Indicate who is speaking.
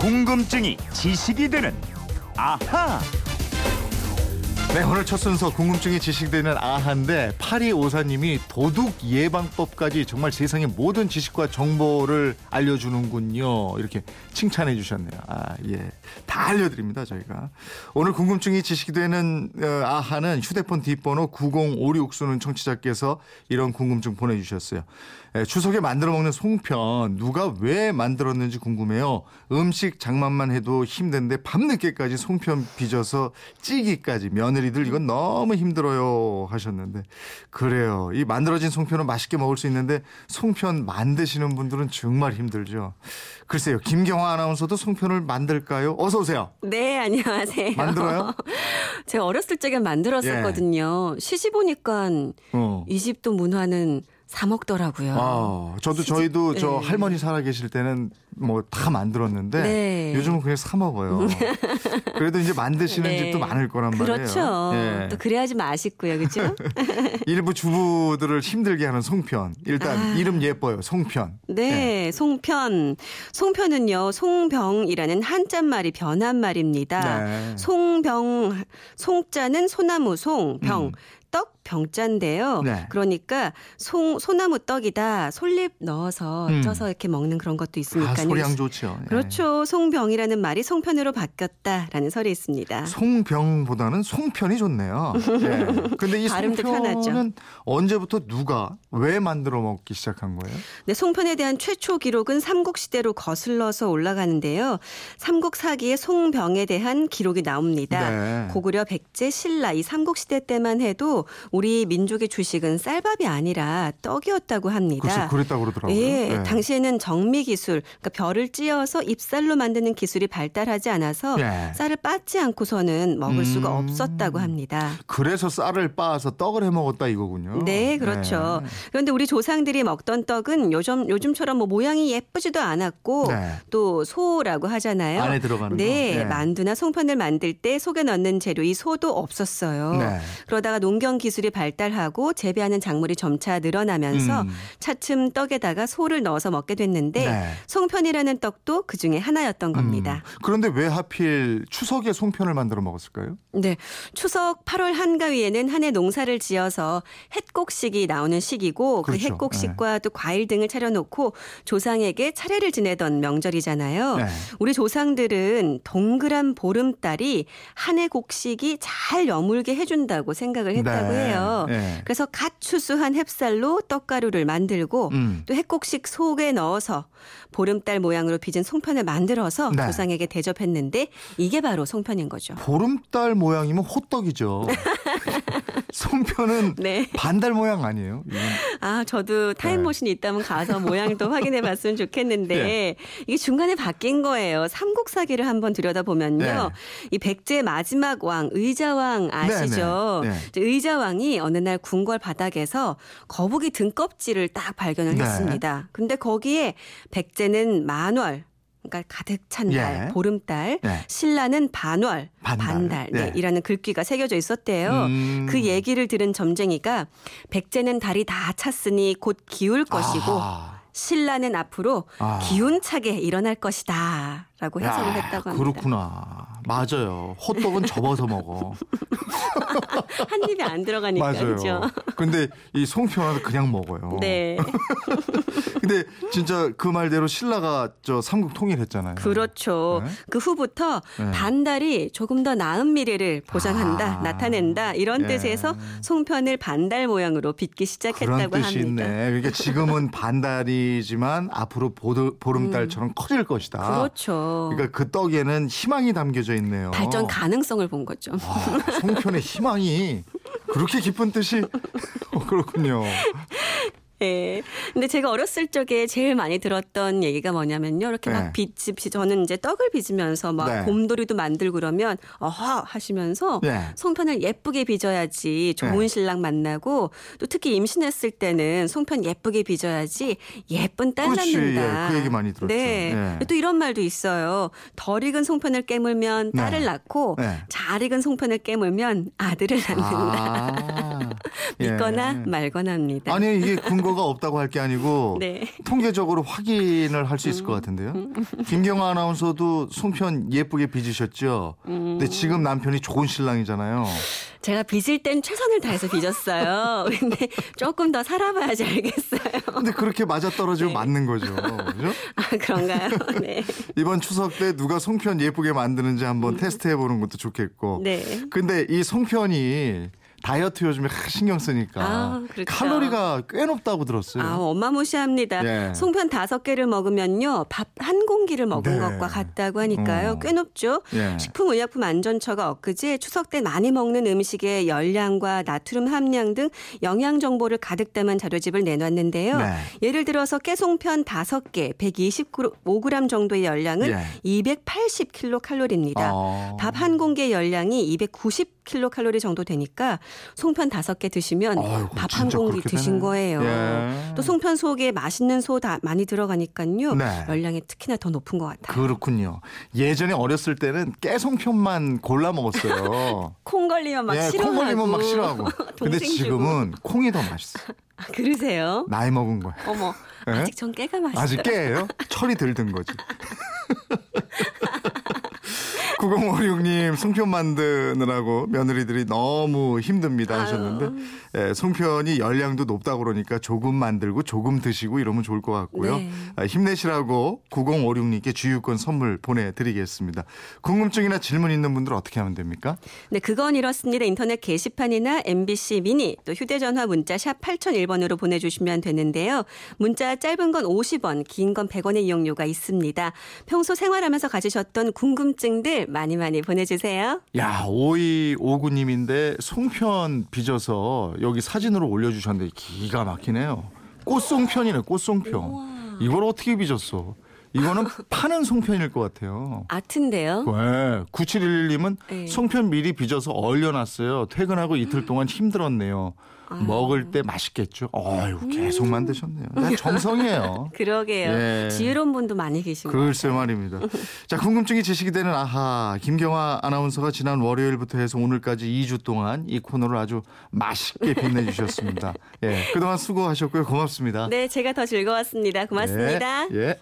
Speaker 1: 궁금증이 지식이 되는 아하.
Speaker 2: 네, 오늘 첫 순서 궁금증이 지식되는 아한데 파리 오사님이 도둑 예방법까지 정말 세상의 모든 지식과 정보를 알려주는군요. 이렇게 칭찬해 주셨네요. 아, 예. 다 알려드립니다, 저희가. 오늘 궁금증이 지식되는 어, 아하는 휴대폰 뒷번호 9056 쓰는 청취자께서 이런 궁금증 보내주셨어요. 예, 추석에 만들어 먹는 송편 누가 왜 만들었는지 궁금해요. 음식 장만만 해도 힘든데 밤늦게까지 송편 빚어서 찌기까지 며느리들 이건 너무 힘들어요 하셨는데 그래요. 이 만들어진 송편은 맛있게 먹을 수 있는데 송편 만드시는 분들은 정말 힘들죠. 글쎄요. 김경화 아나운서도 송편을 만들까요? 어서 오세요.
Speaker 3: 네, 안녕하세요.
Speaker 2: 만들어요?
Speaker 3: 제가 어렸을 적에 만들었었거든요. 시집 오니까
Speaker 2: 어.
Speaker 3: 이 집도 문화는 사 먹더라고요.
Speaker 2: 아, 저도
Speaker 3: 시집-
Speaker 2: 저희도 저
Speaker 3: 네.
Speaker 2: 할머니 살아 계실 때는 뭐 다 만들었는데
Speaker 3: 네.
Speaker 2: 요즘은 그냥 사 먹어요. 그래도 이제 만드시는
Speaker 3: 네.
Speaker 2: 집도 많을 거란 말이에요.
Speaker 3: 그렇죠.
Speaker 2: 예.
Speaker 3: 또 그래야지 맛있고요, 그죠?
Speaker 2: 일부 주부들을 힘들게 하는 송편. 일단
Speaker 3: 아.
Speaker 2: 이름 예뻐요. 송편.
Speaker 3: 네, 송편. 송편은요, 송병이라는 한자 말이 변한 말입니다.
Speaker 2: 네.
Speaker 3: 송병, 송자는 소나무 송, 병.
Speaker 2: 음.
Speaker 3: 떡 병자인데요.
Speaker 2: 네.
Speaker 3: 그러니까 송 소나무 떡이다 솔잎 넣어서
Speaker 2: 음.
Speaker 3: 쪄서 이렇게 먹는 그런 것도 있으니까요.
Speaker 2: 아, 소량 좋죠. 예.
Speaker 3: 그렇죠. 송병이라는 말이 송편으로 바뀌었다라는 설이 있습니다.
Speaker 2: 송병보다는 송편이 좋네요. 예. 근데 이
Speaker 3: 발음도 편하죠.
Speaker 2: 송편은 언제부터 누가 왜 만들어 먹기 시작한 거예요?
Speaker 3: 네, 송편에 대한 최초 기록은 삼국 시대로 거슬러서 올라가는데요. 삼국 사기의 송병에 대한 기록이 나옵니다.
Speaker 2: 네.
Speaker 3: 고구려 백제 신라 이 삼국 시대 때만 해도 우리 민족의 주식은 쌀밥이 아니라 떡이었다고 합니다.
Speaker 2: 글쎄 그랬다고 그러더라고요.
Speaker 3: 예,
Speaker 2: 예.
Speaker 3: 당시에는 정미 기술, 그러니까 별을 찧어서 ip살로 만드는 기술이 발달하지 않아서
Speaker 2: 예.
Speaker 3: 쌀을 빻지 않고서는 먹을 수가
Speaker 2: 음.
Speaker 3: 없었다고 합니다.
Speaker 2: 그래서 쌀을 빻아서 떡을 해 먹었다 이거군요.
Speaker 3: 네, 그렇죠.
Speaker 2: 네.
Speaker 3: 그런데 우리 조상들이 먹던 떡은 요즘 요즘처럼 뭐 모양이 예쁘지도 않았고
Speaker 2: 네.
Speaker 3: 또 소라고 하잖아요.
Speaker 2: 안에 들어가는
Speaker 3: 네,
Speaker 2: 거. 네.
Speaker 3: 만두나 송편을 만들 때 속에 넣는 재료 이 소도 없었어요.
Speaker 2: 네.
Speaker 3: 그러다가 농경 기술이 발달하고 재배하는 작물이 점차 늘어나면서
Speaker 2: 음.
Speaker 3: 차츰 떡에다가 소를 넣어서 먹게 됐는데
Speaker 2: 네.
Speaker 3: 송편이라는 떡도 그 중에 하나였던 겁니다.
Speaker 2: 음. 그런데 왜 하필 추석에 송편을 만들어 먹었을까요?
Speaker 3: 네. 추석 8월 한가위에는 한 해 농사를 지어서 햇곡식이 나오는 시기고 그
Speaker 2: 그렇죠.
Speaker 3: 햇곡식과 또 과일 등을 차려놓고 조상에게 차례를 지내던 명절이잖아요.
Speaker 2: 네.
Speaker 3: 우리 조상들은 동그란 보름달이 한 해 곡식이 잘 여물게 해준다고 생각을 했다고
Speaker 2: 네.
Speaker 3: 해요.
Speaker 2: 네.
Speaker 3: 그래서 갓 추수한 햅쌀로 떡가루를 만들고
Speaker 2: 음.
Speaker 3: 또 햇곡식 속에 넣어서 보름달 모양으로 빚은 송편을 만들어서
Speaker 2: 네.
Speaker 3: 조상에게 대접했는데 이게 바로 송편인 거죠.
Speaker 2: 보름달 모양이면 호떡이죠. 송편은
Speaker 3: 네.
Speaker 2: 반달 모양 아니에요? 이건
Speaker 3: 아, 저도 타임머신이 있다면 가서 모양도 확인해 봤으면 좋겠는데,
Speaker 2: 네.
Speaker 3: 이게 중간에 바뀐 거예요. 삼국사기를 한번 들여다보면요.
Speaker 2: 네.
Speaker 3: 이 백제 마지막 왕, 의자왕 아시죠?
Speaker 2: 네, 네, 네.
Speaker 3: 의자왕이 어느 날 궁궐 바닥에서 거북이 등껍질을 딱 발견을
Speaker 2: 네.
Speaker 3: 했습니다. 근데 거기에 백제는 만월, 그러니까 가득 찬 달,
Speaker 2: 예.
Speaker 3: 보름달,
Speaker 2: 네.
Speaker 3: 신라는 반월,
Speaker 2: 반달.
Speaker 3: 반달, 네,
Speaker 2: 네.
Speaker 3: 이라는 글귀가 새겨져 있었대요.
Speaker 2: 음.
Speaker 3: 그 얘기를 들은 점쟁이가 백제는 달이 다 찼으니 곧 기울 것이고
Speaker 2: 아.
Speaker 3: 신라는 앞으로
Speaker 2: 아.
Speaker 3: 기운차게 일어날 것이다. 라고 해석을
Speaker 2: 야,
Speaker 3: 했다고 합니다.
Speaker 2: 그렇구나. 맞아요. 호떡은 접어서 먹어.
Speaker 3: 한 입에 안 들어가니까.
Speaker 2: 맞아요.
Speaker 3: 그죠?
Speaker 2: 근데 이 송편은 그냥 먹어요.
Speaker 3: 네.
Speaker 2: 근데 진짜 그 말대로 신라가 저 삼국 통일했잖아요.
Speaker 3: 그렇죠.
Speaker 2: 네.
Speaker 3: 그 후부터
Speaker 2: 네.
Speaker 3: 반달이 조금 더 나은 미래를 보장한다,
Speaker 2: 아.
Speaker 3: 나타낸다 이런
Speaker 2: 예.
Speaker 3: 뜻에서 송편을 반달 모양으로 빚기 시작했다고
Speaker 2: 그런 뜻이
Speaker 3: 합니다.
Speaker 2: 있네. 그러니까 지금은 반달이지만 앞으로 보름달처럼 커질 것이다.
Speaker 3: 음. 그렇죠.
Speaker 2: 그러니까 그 떡에는 희망이 담겨져 있 네요.
Speaker 3: 발전 가능성을 본 거죠.
Speaker 2: 와, 송편의 희망이 그렇게 깊은 뜻이 어, 그렇군요.
Speaker 3: 예. 근데 제가 어렸을 적에 제일 많이 들었던 얘기가 뭐냐면요. 이렇게
Speaker 2: 네.
Speaker 3: 막 빚, 빚, 저는 이제 떡을 빚으면서 막
Speaker 2: 네.
Speaker 3: 곰돌이도 만들고 그러면 어허 하시면서
Speaker 2: 네.
Speaker 3: 송편을 예쁘게 빚어야지 좋은
Speaker 2: 네.
Speaker 3: 신랑 만나고 또 특히 임신했을 때는 송편 예쁘게 빚어야지 예쁜 딸
Speaker 2: 그렇지.
Speaker 3: 낳는다.
Speaker 2: 예, 그 얘기 많이 들었죠.
Speaker 3: 네.
Speaker 2: 네.
Speaker 3: 또 이런 말도 있어요. 덜 익은 송편을 깨물면 딸을
Speaker 2: 네.
Speaker 3: 낳고
Speaker 2: 네.
Speaker 3: 잘 익은 송편을 깨물면 아들을 낳는다.
Speaker 2: 아,
Speaker 3: 믿거나
Speaker 2: 예.
Speaker 3: 말거나 합니다.
Speaker 2: 아니 이게 근거가 없다고 할 게 아니고
Speaker 3: 네.
Speaker 2: 통계적으로 확인을 할 수 있을
Speaker 3: 음.
Speaker 2: 것 같은데요. 김경아 아나운서도 송편 예쁘게 빚으셨죠.
Speaker 3: 음.
Speaker 2: 근데 지금 남편이 좋은 신랑이잖아요.
Speaker 3: 제가 빚을 땐 최선을 다해서 빚었어요. 근데 조금 더 살아봐야지 알겠어요.
Speaker 2: 근데 그렇게 맞아 떨어지면
Speaker 3: 네.
Speaker 2: 맞는 거죠. 그죠?
Speaker 3: 아, 그런가요? 네.
Speaker 2: 이번 추석 때 누가 송편 예쁘게 만드는지 한번 테스트 해 보는 것도 좋겠고.
Speaker 3: 음. 네.
Speaker 2: 근데 이 송편이 다이어트 요즘에 신경 쓰니까
Speaker 3: 아, 그렇죠.
Speaker 2: 칼로리가 꽤 높다고 들었어요.
Speaker 3: 아, 어마무시합니다.
Speaker 2: 예.
Speaker 3: 송편 다섯 개를 먹으면요. 밥 한 공기를 먹은
Speaker 2: 네.
Speaker 3: 것과 같다고 하니까요.
Speaker 2: 어.
Speaker 3: 꽤 높죠.
Speaker 2: 예.
Speaker 3: 식품의약품안전처가 엊그제 추석 때 많이 먹는 음식의 열량과 나트륨 함량 등 영양 정보를 가득 담은 자료집을 내놨는데요.
Speaker 2: 네.
Speaker 3: 예를 들어서 깨송편 다섯 개 125g 정도의 열량은
Speaker 2: 예.
Speaker 3: 280kcal입니다.
Speaker 2: 어.
Speaker 3: 밥한 공기의 열량이 290kcal 정도 되니까 송편 다섯 개 드시면 밥 한 공기 드신
Speaker 2: 되네.
Speaker 3: 거예요.
Speaker 2: 예.
Speaker 3: 또 송편 속에 맛있는 소 다 많이 들어가니까요.
Speaker 2: 네.
Speaker 3: 열량이 특히나 더 높은 것 같아요.
Speaker 2: 그렇군요. 예전에 어렸을 때는 깨송편만 골라 먹었어요.
Speaker 3: 콩 걸리면 막
Speaker 2: 예,
Speaker 3: 싫어하고.
Speaker 2: 콩 걸리면 막 싫어하고. 근데
Speaker 3: 동생 주고.
Speaker 2: 지금은 콩이 더 맛있어.
Speaker 3: 아, 그러세요?
Speaker 2: 나이 먹은 거야.
Speaker 3: 어머,
Speaker 2: 예?
Speaker 3: 아직 전 깨가 맛있어요.
Speaker 2: 아직 깨예요? 철이 들든 거지. 9056님 송편 만드느라고 며느리들이 너무 힘듭니다 하셨는데 예, 송편이 열량도 높다고 그러니까 조금 만들고 조금 드시고 이러면 좋을 것 같고요.
Speaker 3: 네.
Speaker 2: 아, 힘내시라고 9056님께 주유권 선물 보내드리겠습니다. 궁금증이나 질문 있는 분들 어떻게 하면 됩니까?
Speaker 3: 네, 그건 이렇습니다. 인터넷 게시판이나 MBC 미니 또 휴대전화 문자 샵 8001번으로 보내주시면 되는데요. 문자 짧은 건 50원, 긴 건 100원의 이용료가 있습니다. 평소 생활하면서 가지셨던 궁금증들 많이 많이 보내주세요.
Speaker 2: 야, 5259님인데 송편 빚어서 여기 사진으로 올려주셨는데 기가 막히네요. 꽃송편이네, 꽃송편. 이걸 어떻게 빚었어? 이거는 파는 송편일 것 같아요.
Speaker 3: 아트인데요.
Speaker 2: 왜? 9711님은
Speaker 3: 네.
Speaker 2: 송편 미리 빚어서 얼려놨어요. 퇴근하고 이틀 동안 힘들었네요. 먹을 때 맛있겠죠? 어휴, 계속 만드셨네요. 야, 정성이에요.
Speaker 3: 그러게요.
Speaker 2: 예.
Speaker 3: 지혜로운 분도 많이 계신 것
Speaker 2: 글쎄. 말입니다. 자, 궁금증이 지식이 되는 아하. 김경화 아나운서가 지난 월요일부터 해서 오늘까지 2주 동안 이 코너를 아주 맛있게 빛내주셨습니다. 예. 그동안 수고하셨고요. 고맙습니다.
Speaker 3: 네, 제가 더 즐거웠습니다. 고맙습니다.
Speaker 2: 예. 예.